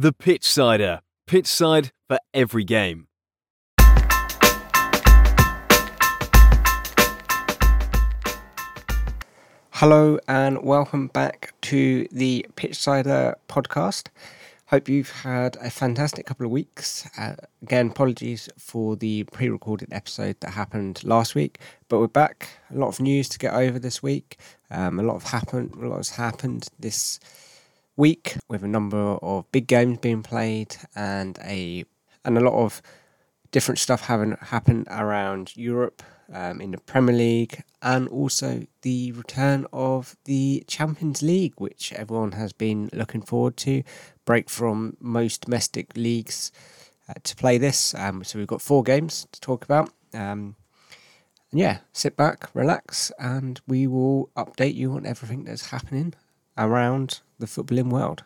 The Pitch Sider. Pitch side for every game. Hello and welcome back to the Pitch Pitchsider podcast. Hope you've had a fantastic couple of weeks. Uh, again, apologies for the pre recorded episode that happened last week, but we're back. A lot of news to get over this week. Um, a lot of happened. A lot has happened this week with a number of big games being played and a and a lot of different stuff having happened around Europe um, in the Premier League and also the return of the Champions League, which everyone has been looking forward to. Break from most domestic leagues uh, to play this. Um, so we've got four games to talk about. Um, yeah, sit back, relax, and we will update you on everything that's happening around the footballing world.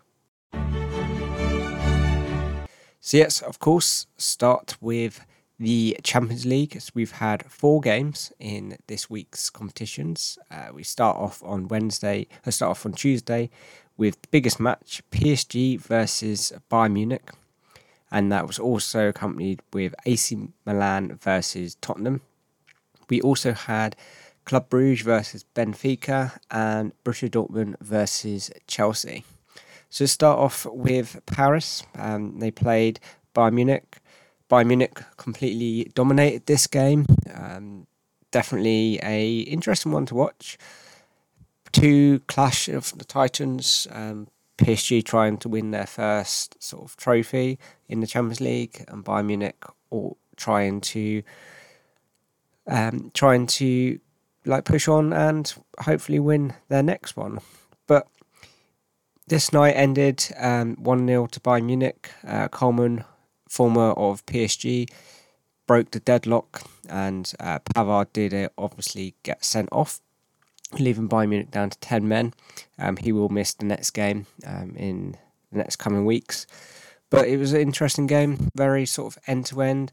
So, yes, of course, start with the Champions League. So we've had four games in this week's competitions. Uh, we start off on Wednesday, I uh, start off on Tuesday with the biggest match PSG versus Bayern Munich. And that was also accompanied with AC Milan versus Tottenham. We also had Club Brugge versus Benfica and Borussia Dortmund versus Chelsea. So start off with Paris. Um, they played Bayern Munich. Bayern Munich completely dominated this game. Um, definitely a interesting one to watch. Two clash of the Titans. Um, PSG trying to win their first sort of trophy in the Champions League, and Bayern Munich all trying to um, trying to like push on and hopefully win their next one. But this night ended um, 1 0 to Bayern Munich. Uh, Coman former of PSG, broke the deadlock, and uh, Pavard did obviously get sent off, leaving Bayern Munich down to 10 men. Um, he will miss the next game um, in the next coming weeks. But it was an interesting game, very sort of end to end.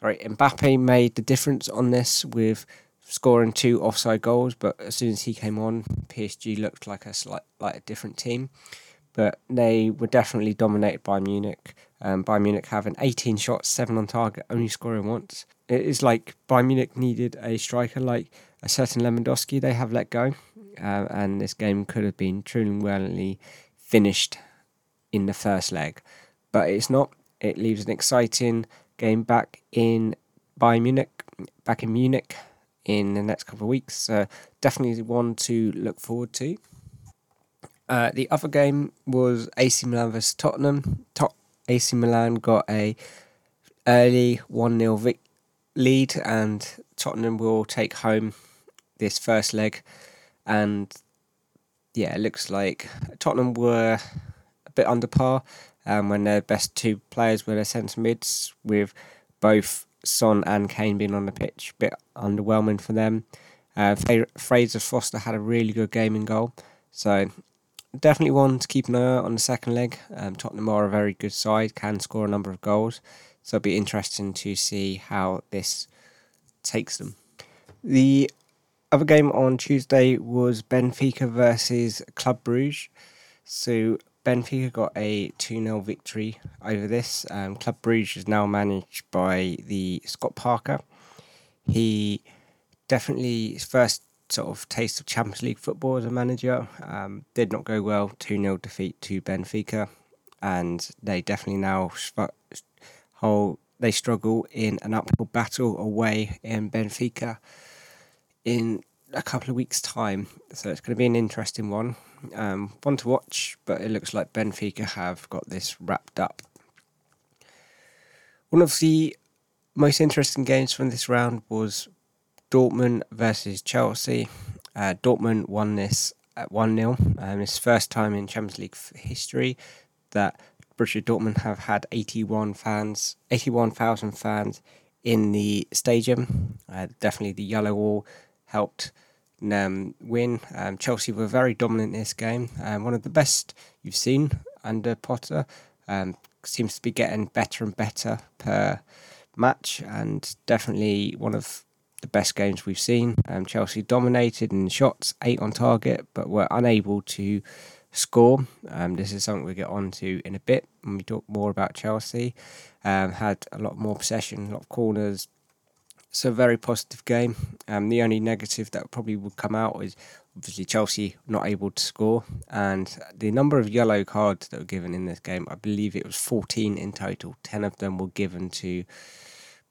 Sorry, Mbappe made the difference on this with scoring two offside goals, but as soon as he came on, PSG looked like a slight, like a different team. But they were definitely dominated by Munich. Um, Bayern Munich having 18 shots, 7 on target, only scoring once. It is like Bayern Munich needed a striker like a certain Lewandowski they have let go. Uh, and this game could have been truly well finished in the first leg. But it's not. It leaves an exciting game back in Bayern Munich, back in Munich in the next couple of weeks. Definitely one to look forward to. Uh, the other game was AC Milan versus Tottenham. Tot- AC Milan got a early 1 0 vic- lead, and Tottenham will take home this first leg. And yeah, it looks like Tottenham were a bit under par um, when their best two players were their centre mids, with both Son and Kane being on the pitch. A bit underwhelming for them. Uh, Fraser Forster had a really good game in goal. So definitely one to keep an eye out on the second leg. Um, Tottenham are a very good side, can score a number of goals. So it'll be interesting to see how this takes them. The other game on Tuesday was Benfica versus Club Brugge. So Benfica got a 2 0 victory over this. Um, Club Brugge is now managed by the Scott Parker. He definitely, his first sort of taste of Champions League football as a manager. Um, did not go well. 2 0 defeat to Benfica. And they definitely now whole they struggle in an uphill battle away in Benfica in a couple of weeks' time. So it's going to be an interesting one. Um, one to watch, but it looks like Benfica have got this wrapped up. One of the most interesting games from this round was Dortmund versus Chelsea. Uh, Dortmund won this at 1 0. Um, it's first time in Champions League history that Borussia Dortmund have had 81 fans, 81,000 fans in the stadium. Uh, definitely the yellow wall helped um, win. Um, Chelsea were very dominant in this game. Um, one of the best you've seen under Potter. Um, seems to be getting better and better per match, and definitely one of the best games we've seen. Um, Chelsea dominated in shots, eight on target, but were unable to score. This is something we'll get on to in a bit when we talk more about Chelsea. Had a lot more possession, a lot of corners. It's a very positive game. Um, the only negative that probably would come out is obviously Chelsea not able to score, and the number of yellow cards that were given in this game, I believe it was 14 in total. 10 of them were given to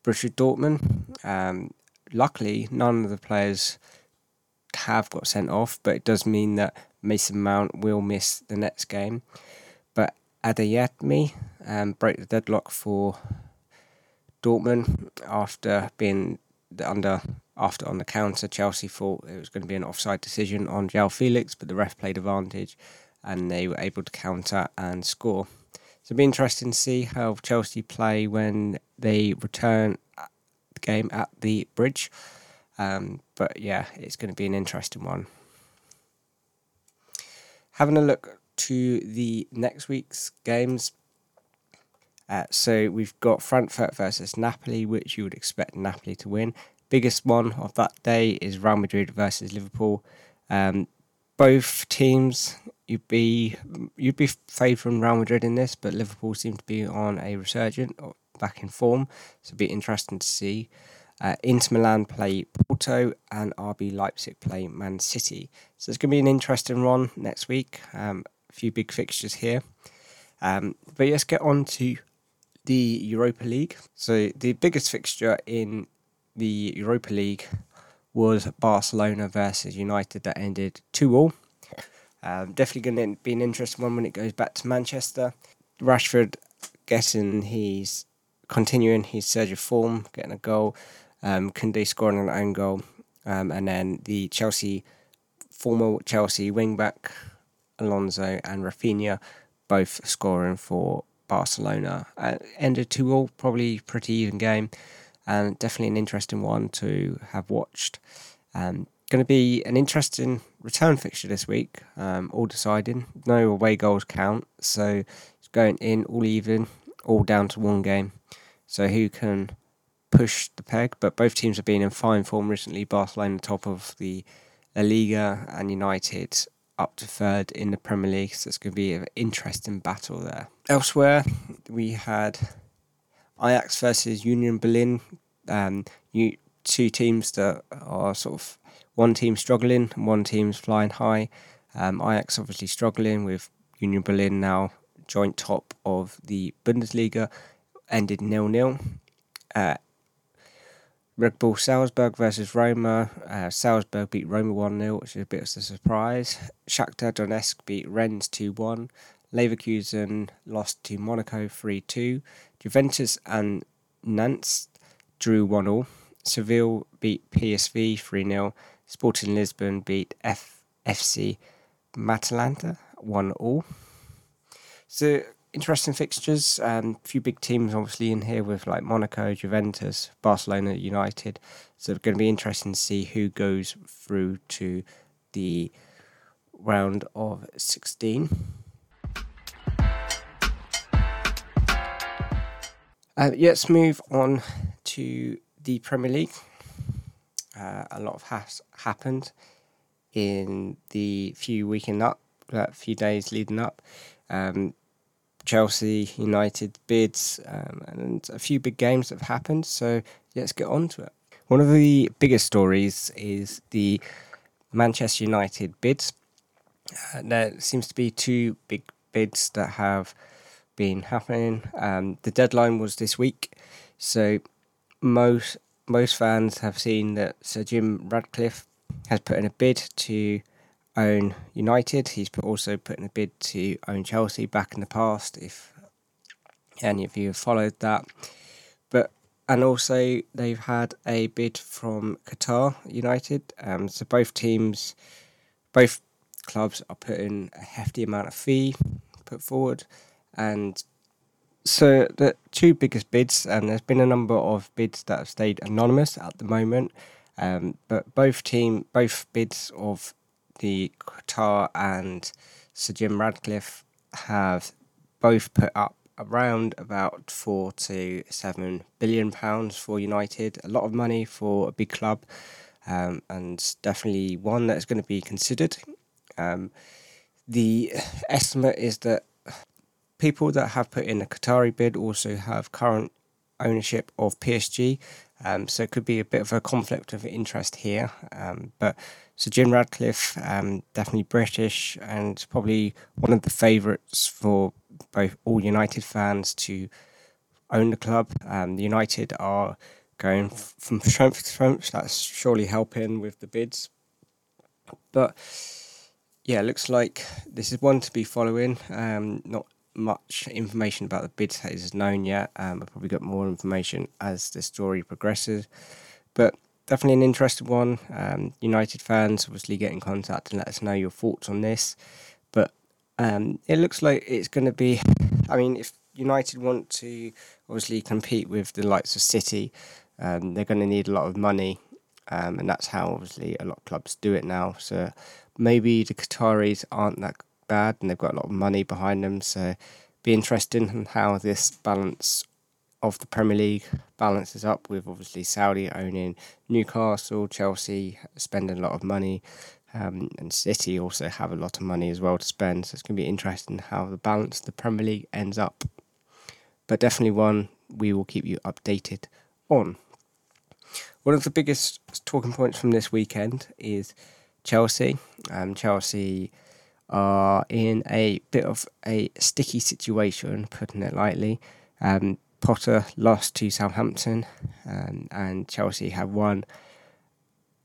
Borussia Dortmund. Um, luckily, none of the players have got sent off, but it does mean that Mason Mount will miss the next game. But Adeyemi um, broke the deadlock for Dortmund after being under after on the counter. Chelsea thought it was going to be an offside decision on João Felix, but the ref played advantage and they were able to counter and score. So it'll be interesting to see how Chelsea play when they return the game at the bridge. Um, but yeah, it's going to be an interesting one. Having a look to the next week's games. Uh, so we've got Frankfurt versus Napoli, which you would expect Napoli to win. Biggest one of that day is Real Madrid versus Liverpool. Um, both teams you'd be you'd be favouring Real Madrid in this, but Liverpool seem to be on a resurgent back in form, so it'd be interesting to see. Uh, Inter Milan play Porto and RB Leipzig play Man City. So it's going to be an interesting one next week. Um, a few big fixtures here. Um, but let's get on to the Europa League. So the biggest fixture in the Europa League was Barcelona versus United that ended 2 all. Um, definitely going to be an interesting one when it goes back to Manchester. Rashford getting his continuing his surge of form, getting a goal. Um, Koundé scoring an own goal, um, and then the Chelsea former Chelsea wingback Alonso and Rafinha, both scoring for Barcelona. Uh, ended two all, probably pretty even game, and definitely an interesting one to have watched. Um, going to be an interesting return fixture this week, um, all deciding. No away goals count, so it's going in all even, all down to one game. So who can push the peg? But both teams have been in fine form recently. Barcelona top of the La Liga and United up to third in the Premier League. So it's going to be an interesting battle there. Elsewhere, we had Ajax versus Union Berlin. Um, you, two teams that are sort of one team struggling, and one team's flying high. Um, Ajax obviously struggling with Union Berlin now joint top of the Bundesliga, ended nil nil. Uh, Red Bull Salzburg versus Roma. Uh, Salzburg beat Roma 1 0, which is a bit of a surprise. Shakhtar Donetsk beat Rennes 2 1. Leverkusen lost to Monaco 3 2. Juventus and Nantes drew 1 0. Seville beat PSV 3 0. Sporting Lisbon beat F- FC Matalanta 1 0. So interesting fixtures. And a um, few big teams obviously in here with like Monaco, Juventus, Barcelona, United. So it's going to be interesting to see who goes through to the round of 16. Uh, let's move on to the Premier League. Uh, a lot of has happened in the few weekend up, uh, few days leading up. Um, Chelsea, United bids, um, and a few big games have happened. So let's get on to it. One of the biggest stories is the Manchester United bids. Uh, there seems to be two big bids that have been happening. Um, the deadline was this week, so most most fans have seen that Sir Jim Ratcliffe has put in a bid to own United. He's also put in a bid to own Chelsea back in the past, if any of you have followed that. But and also they've had a bid from Qatar United. Um, so both teams, both clubs are putting a hefty amount of fee put forward, and so the two biggest bids, and there's been a number of bids that have stayed anonymous at the moment. Um, but both team, both bids of the Qatar and Sir Jim Ratcliffe have both put up around about four to seven billion pounds for United. A lot of money for a big club, um, and definitely one that's going to be considered. Um, the estimate is that people that have put in a Qatari bid also have current ownership of PSG. Um, so it could be a bit of a conflict of interest here. Um, but so Jim Ratcliffe, um, definitely British and probably one of the favourites for both all United fans to own the club. Um, United are going from strength to strength. That's surely helping with the bids. But yeah, looks like this is one to be following. Um, not much information about the bids is known yet. Um, we'll probably get more information as the story progresses. But definitely an interesting one. Um, United fans obviously get in contact and let us know your thoughts on this. But um, it looks like it's going to be. I mean, if United want to obviously compete with the likes of City, um, they're going to need a lot of money, um, and that's how obviously a lot of clubs do it now. So maybe the Qataris aren't that bad, and they've got a lot of money behind them. So be interesting in how this balance of the Premier League balances up with obviously Saudi owning Newcastle, Chelsea spending a lot of money, um, and City also have a lot of money as well to spend. So it's going to be interesting how the balance of the Premier League ends up. But definitely one we will keep you updated on. One of the biggest talking points from this weekend is Chelsea. Um, Chelsea are in a bit of a sticky situation, putting it lightly. Um, Potter lost to Southampton, um, and Chelsea have won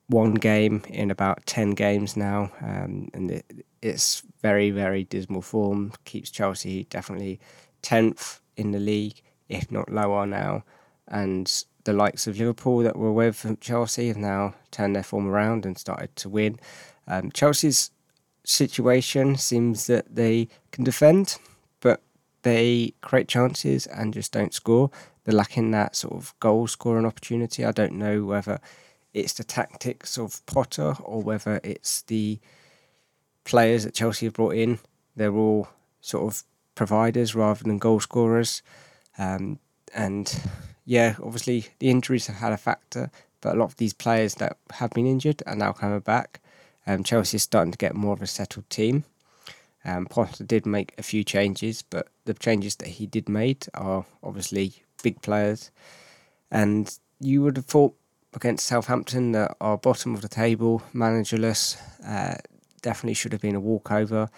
one game in about 10 games now, um, and it, it's very, very dismal form. Keeps Chelsea definitely 10th in the league, if not lower now. And the likes of Liverpool that were with Chelsea have now turned their form around and started to win. Um, Chelsea's situation seems that they can defend, but they create chances and just don't score. They're lacking that sort of goal scoring opportunity. I don't know whether it's the tactics of Potter or whether it's the players that Chelsea have brought in. They're all sort of providers rather than goal scorers. Um, and yeah, obviously the injuries have had a factor, but a lot of these players that have been injured are now coming back. Um, Chelsea is starting to get more of a settled team. Um, Potter did make a few changes, but the changes that he did made are obviously big players. And you would have thought against Southampton that are bottom of the table, managerless, uh, definitely should have been a walkover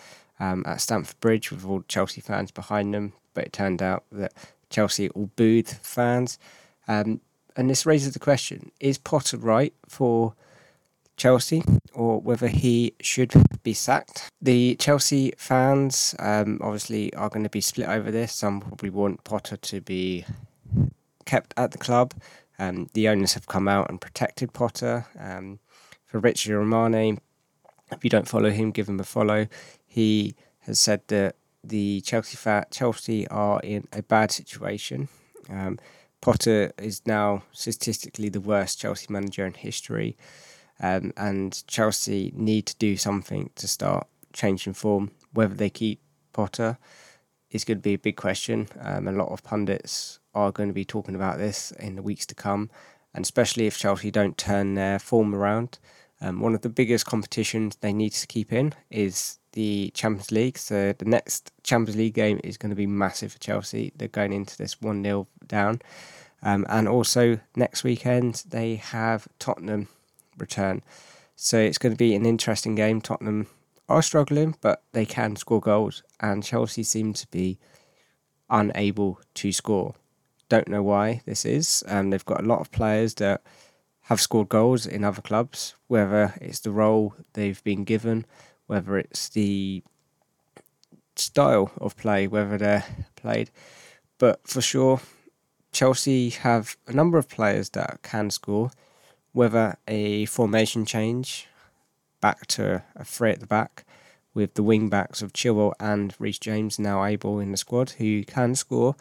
um, at Stamford Bridge with all Chelsea fans behind them. But it turned out that Chelsea all booed fans. Um, and this raises the question is Potter right for Chelsea or whether he should be sacked. The Chelsea fans um, obviously are going to be split over this. Some probably want Potter to be kept at the club. Um, the owners have come out and protected Potter. Um, for Richard Romani, if you don't follow him, give him a follow. He has said that the Chelsea fat Chelsea are in a bad situation. Um, Potter is now statistically the worst Chelsea manager in history. Um, and Chelsea need to do something to start changing form. Whether they keep Potter is going to be a big question. Um, a lot of pundits are going to be talking about this in the weeks to come, and especially if Chelsea don't turn their form around. Um, one of the biggest competitions they need to keep in is the Champions League. So the next Champions League game is going to be massive for Chelsea. They're going into this 1 0 down. Um, and also next weekend, they have Tottenham return. So it's going to be an interesting game. Tottenham are struggling, but they can score goals, and Chelsea seem to be unable to score. Don't know why this is. Um, they've got a lot of players that have scored goals in other clubs, whether it's the role they've been given, whether it's the style of play, whether they're played. But for sure, Chelsea have a number of players that can score whether a formation change back to a three at the back with the wing backs of Chilwell and Reece James now able in the squad who can score,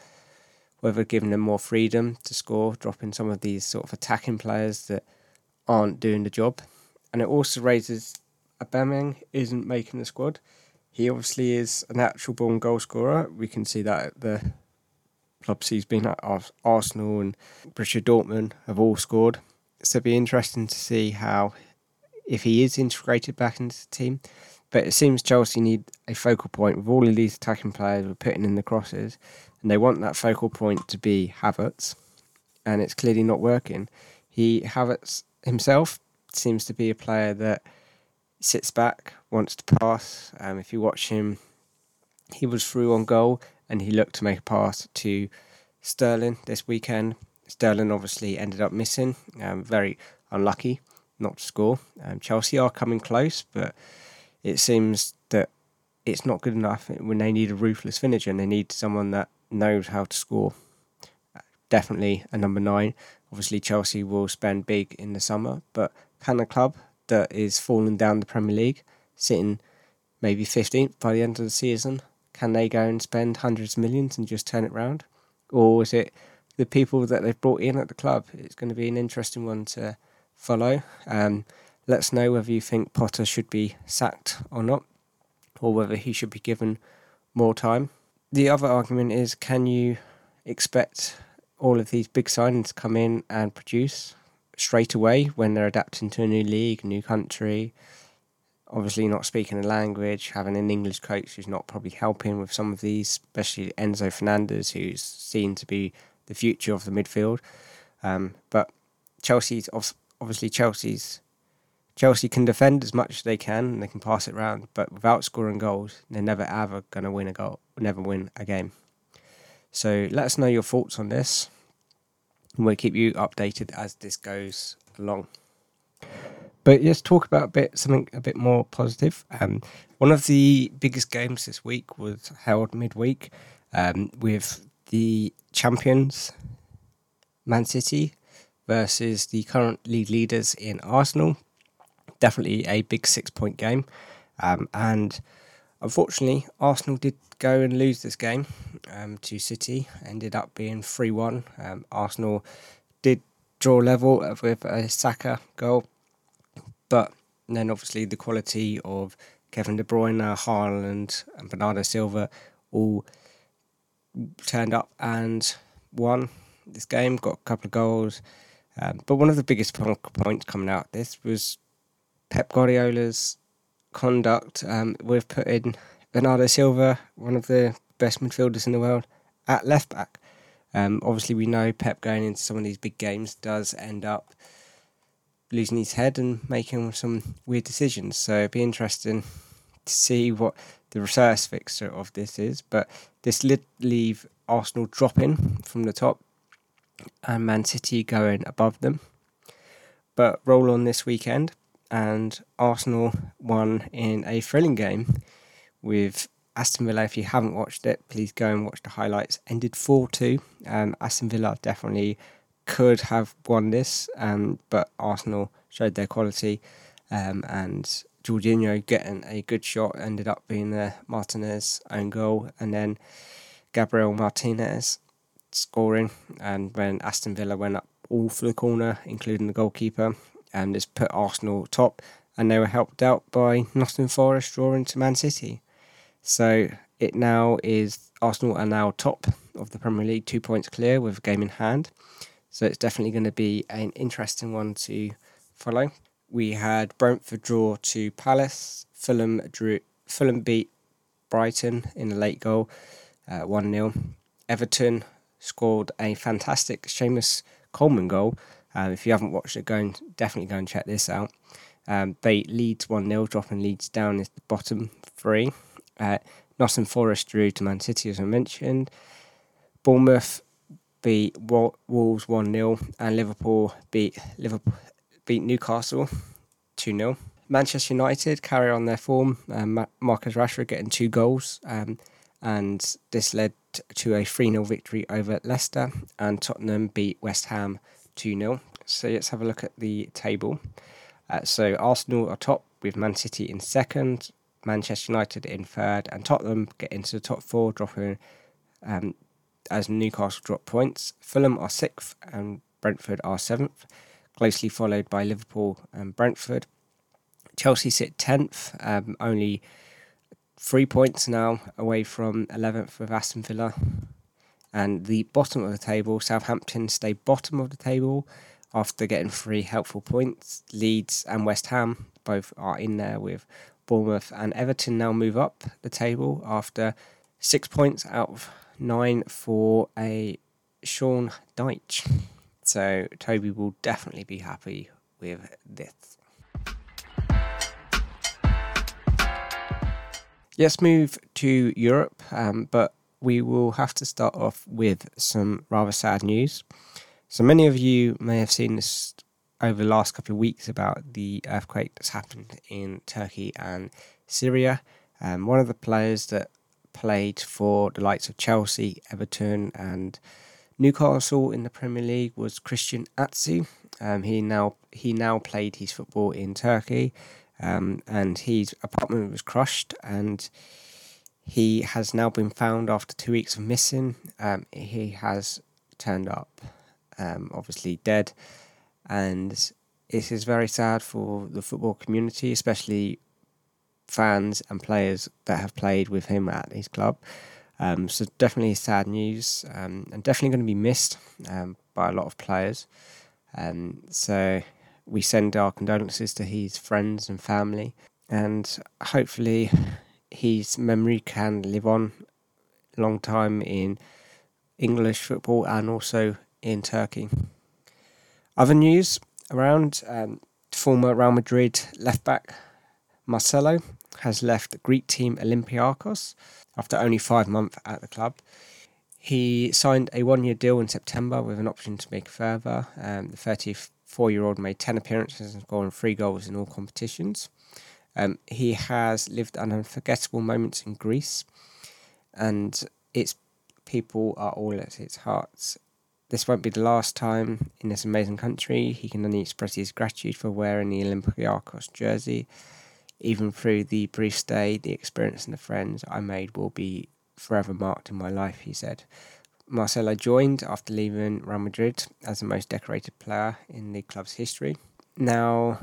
whether giving them more freedom to score, dropping some of these sort of attacking players that aren't doing the job. And it also raises Aubameyang isn't making the squad. He obviously is a natural born goal scorer. We can see that at the clubs he's been at Arsenal and Borussia Dortmund have all scored so it'd be interesting to see how, if he is integrated back into the team, But it seems Chelsea need a focal point with all of these attacking players we're putting in the crosses, and they want that focal point to be Havertz, and it's clearly not working. He Havertz himself seems to be a player that sits back, wants to pass. Um, if you watch him, he was through on goal and he looked to make a pass to Sterling this weekend. Sterling obviously ended up missing, um, very unlucky not to score. Um, Chelsea are coming close, but it seems that it's not good enough when they need a ruthless finisher and they need someone that knows how to score. Definitely a number nine. Obviously, Chelsea will spend big in the summer, but can a club that is falling down the Premier League, sitting maybe 15th by the end of the season, can they go and spend hundreds of millions and just turn it round? Or is it the people that they've brought in at the club? It's going to be an interesting one to follow. Um, let us know whether you think Potter should be sacked or not, or whether he should be given more time. The other argument is can you expect all of these big signings to come in and produce straight away when they're adapting to a new league, new country? Obviously, not speaking a language, having an English coach who's not probably helping with some of these, especially Enzo Fernandez, who's seen to be the future of the midfield. Um, but Chelsea's obviously Chelsea's Chelsea can defend as much as they can and they can pass it around, but without scoring goals, they're never ever going to win a goal, never win a game. So let us know your thoughts on this, and we'll keep you updated as this goes along. But let's talk about a bit something a bit more positive. Um, one of the biggest games this week was held midweek um, with the champions, Man City, versus the current league leaders in Arsenal. Definitely a big six point game. Um, and unfortunately, Arsenal did go and lose this game um, to City, ended up being 3 1. Um, Arsenal did draw level with a Saka goal, but then obviously the quality of Kevin De Bruyne, Haaland, and Bernardo Silva all turned up and won this game, got a couple of goals. Um, but one of the biggest points coming out this was Pep Guardiola's conduct um, put in Bernardo Silva, one of the best midfielders in the world, at left back. Um, obviously, we know Pep going into some of these big games does end up losing his head and making some weird decisions. So it'd be interesting to see what the reverse fixture of this is. But this did leave Arsenal dropping from the top and Man City going above them. But roll on this weekend, and Arsenal won in a thrilling game with Aston Villa. If you haven't watched it, please go and watch the highlights. Ended 4 2. Um, Aston Villa definitely could have won this, um, but Arsenal showed their quality. Um, and Jorginho getting a good shot ended up being the Martinez own goal, and then Gabriel Martinez scoring. And when Aston Villa went up all for the corner, including the goalkeeper, and it's put Arsenal top. And they were helped out by Nottingham Forest drawing to Man City. So it now is Arsenal are now top of the Premier League, two points clear with a game in hand. So it's definitely going to be an interesting one to follow. We had Brentford draw to Palace. Fulham drew. Fulham beat Brighton in a late goal, uh, one uh, 0 Everton scored a fantastic Seamus Coleman goal. Um, if you haven't watched it, go and definitely go and check this out. Um, they Leeds 1 0, dropping Leeds down is the bottom three. Uh, Nottingham Forest drew to Man City, as I mentioned. Bournemouth beat Wolves 1 0, and Liverpool beat Liverpool beat Newcastle 2 0. Manchester United carry on their form. Um, Marcus Rashford getting two goals. Um, and this led to a 3 0 victory over Leicester, and Tottenham beat West Ham 2 0. So let's have a look at the table. Uh, so Arsenal are top with Man City in second, Manchester United in third, and Tottenham get into the top four, dropping um, as Newcastle drop points. Fulham are sixth, and Brentford are seventh, closely followed by Liverpool and Brentford. Chelsea sit tenth, um, only three points now away from 11th with Aston Villa. And the bottom of the table, Southampton stay bottom of the table after getting three helpful points. Leeds and West Ham both are in there with Bournemouth and Everton now move up the table after six points out of nine for a Sean Dyche. So Toby will definitely be happy with this. Let's move to Europe, um, but we will have to start off with some rather sad news. So many of you may have seen this over the last couple of weeks about the earthquake that's happened in Turkey and Syria. Um, one of the players that played for the likes of Chelsea, Everton, and Newcastle in the Premier League was Christian Atsu. Um, he now he now played his football in Turkey, um, and his apartment was crushed, and he has now been found after two weeks of missing. Um, he has turned up, um, obviously dead, and it is very sad for the football community, especially fans and players that have played with him at his club. Um, so definitely sad news, um, and definitely going to be missed um, by a lot of players. Um, so we send our condolences to his friends and family, and hopefully his memory can live on a long time in English football and also in Turkey. Other news around um, former Real Madrid left back Marcelo has left Greek team Olympiacos after only five months at the club. He signed a one year deal in September with an option to make further. Um, the 34 year old made 10 appearances and scored three goals in all competitions. Um, he has lived an unforgettable moments in Greece, and its people are all at its hearts. This won't be the last time in this amazing country. He can only express his gratitude for wearing the Olympiacos jersey even through the brief stay, the experience and the friends I made will be forever marked in my life, he said. Marcelo joined after leaving Real Madrid as the most decorated player in the club's history. Now,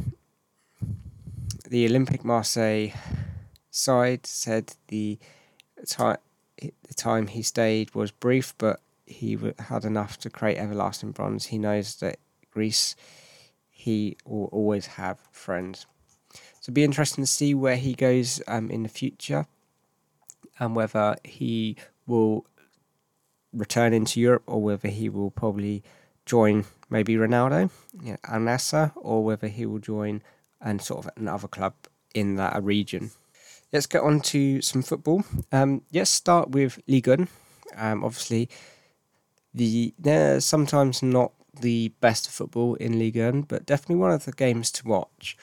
the Olympic Marseille side said the time the time he stayed was brief, but he had enough to create everlasting bronze. He knows that Greece, he will always have friends. So it'll be interesting to see where he goes um, in the future and whether he will return into Europe or whether he will probably join maybe Ronaldo, Al Nassr, or whether he will join and sort of another club in that region. Let's get on to some football. Um, let's start with Ligue 1. Um, obviously, the they're sometimes not the best football in Ligue 1, but definitely one of the games to watch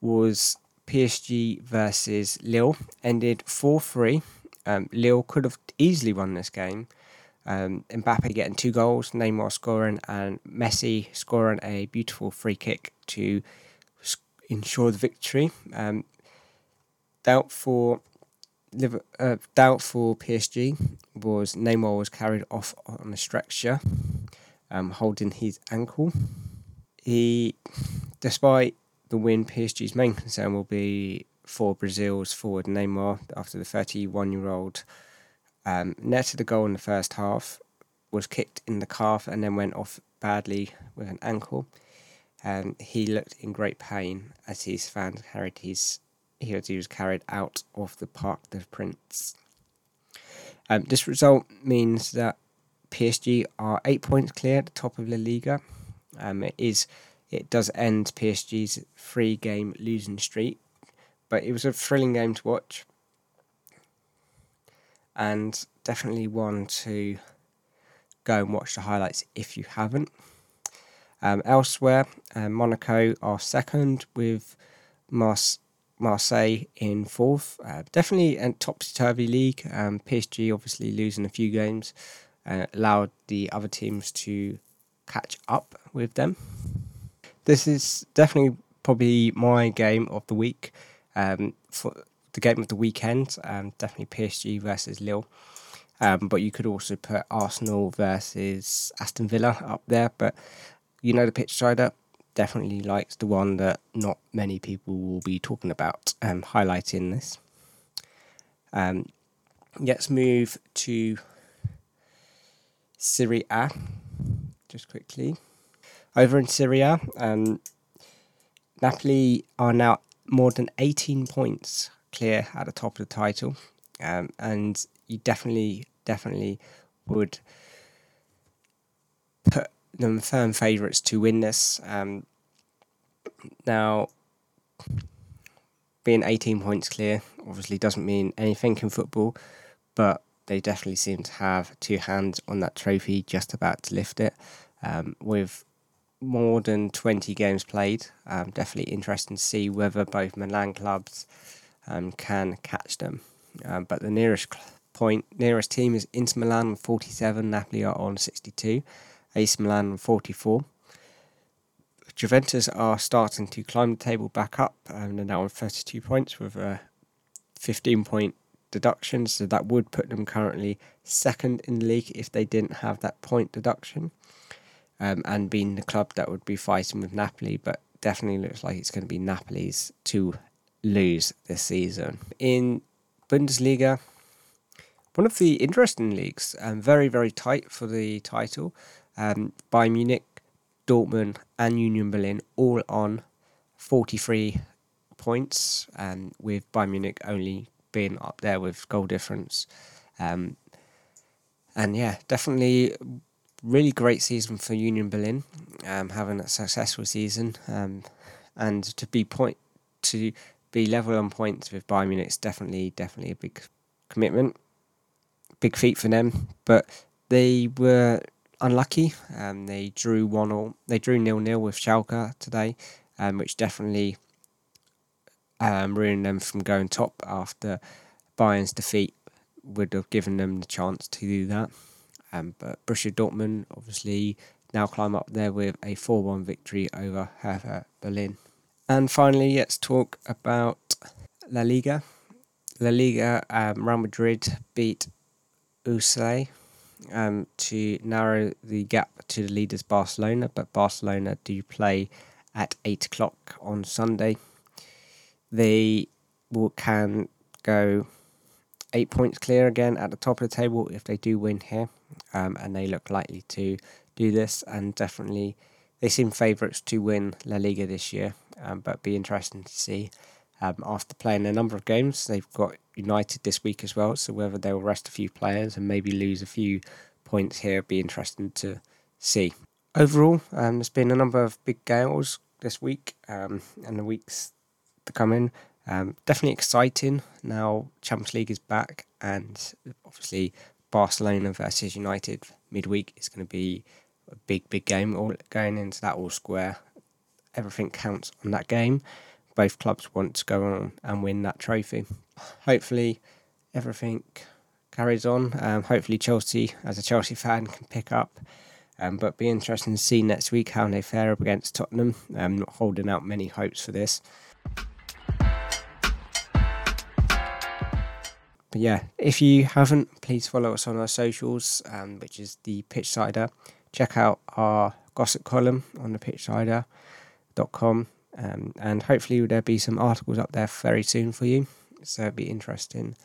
was PSG versus Lille. Ended 4 3. Um, Lille could have easily won this game. Um, Mbappe getting two goals, Neymar scoring, and Messi scoring a beautiful free kick to ensure the victory. Um, doubt for uh, doubt for PSG was Neymar was carried off on a stretcher, um, holding his ankle. He, despite the win, PSG's main concern will be for Brazil's forward Neymar after the 31 year old um, netted the goal in the first half, was kicked in the calf, and then went off badly with an ankle. Um, he looked in great pain as his fans carried his he was, he was carried out of the Parc des Princes. Um, this result means that PSG are eight points clear at the top of La Liga. Um, it is it does end PSG's three game losing streak, but it was a thrilling game to watch and definitely one to go and watch the highlights if you haven't. Um, elsewhere, uh, Monaco are second with Mars- Marseille in fourth. Uh, definitely a topsy turvy league. Um, PSG obviously losing a few games uh, allowed the other teams to catch up with them this is definitely probably my game of the week. Um, for the game of the weekend, um, definitely PSG versus Lille. Um, but you could also put Arsenal versus Aston Villa up there. But you know the pitch sider definitely likes the one that not many people will be talking about and highlighting this. Um, let's move to Serie A just quickly. Over in Serie A, um, Napoli are now more than 18 points clear at the top of the title, um, and you definitely, definitely would put them firm favourites to win this. Um, now, being 18 points clear obviously doesn't mean anything in football, but they definitely seem to have two hands on that trophy, just about to lift it. Um, with more than 20 games played, um, definitely interesting to see whether both Milan clubs um, can catch them. Um, but the nearest point, nearest team is Inter Milan on 47, Napoli are on 62, AC Milan on 44. Juventus are starting to climb the table back up, and they're now on 32 points with a 15 point deduction. So that would put them currently second in the league if they didn't have that point deduction, um, and being the club that would be fighting with Napoli. But definitely looks like it's going to be Napoli's to lose this season. In Bundesliga, one of the interesting leagues, um, very, very tight for the title. Um, Bayern Munich Dortmund and Union Berlin all on 43 points, and with Bayern Munich only being up there with goal difference. Um, and yeah, definitely really great season for Union Berlin, um, having a successful season, um, and to be point to be level on points with Bayern Munich is definitely definitely a big commitment, big feat for them. But they were unlucky. Um, they drew one or they drew nil nil with Schalke today, um, which definitely um, ruined them from going top after Bayern's defeat would have given them the chance to do that. Um, but Borussia Dortmund obviously now climb up there with a 4 1 victory over Hertha Berlin. And finally, let's talk about La Liga. La Liga, um, Real Madrid beat Osasuna um, to narrow the gap to the leaders Barcelona, but Barcelona do play at eight o'clock on Sunday. They will, can go eight points clear again at the top of the table if they do win here, um, and they look likely to do this. And definitely, they seem favourites to win La Liga this year, um, but be interesting to see. Um, after playing a number of games, they've got United this week as well. So whether they'll rest a few players and maybe lose a few points here, be interesting to see. Overall, um, there's been a number of big gales this week um, and the weeks to come in. Um, definitely exciting. Now Champions League is back, and obviously Barcelona versus United midweek is going to be a big, big game. All going into that all square, everything counts on that game both clubs want to go on and win that trophy. Hopefully, everything carries on. Um, hopefully, Chelsea, as a Chelsea fan, can pick up. Um, but be interesting to see next week how they fare up against Tottenham. I'm not holding out many hopes for this. But yeah, if you haven't, please follow us on our socials, um, which is the Pitchsider. Check out our gossip column on the pitchsider.com um, and hopefully there'll be some articles up there very soon for you. So it'll be interesting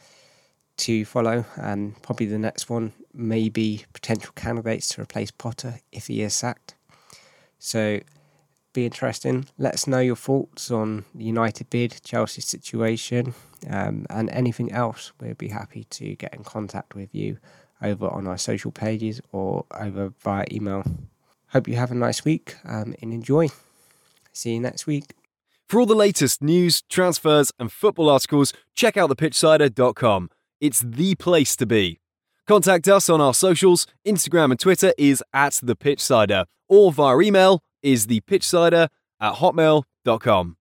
to follow. And probably the next one may be potential candidates to replace Potter if he is sacked. So be interesting. Let us know your thoughts on the United bid, Chelsea situation, um, and anything else. We'd be happy to get in contact with you over on our social pages or over via email. Hope you have a nice week um, and enjoy. See you next week. For all the latest news, transfers, and football articles, check out thepitchsider.com. It's the place to be. Contact us on our socials. Instagram and Twitter is at thepitchsider, or via email is the thepitchsider at hotmail.com.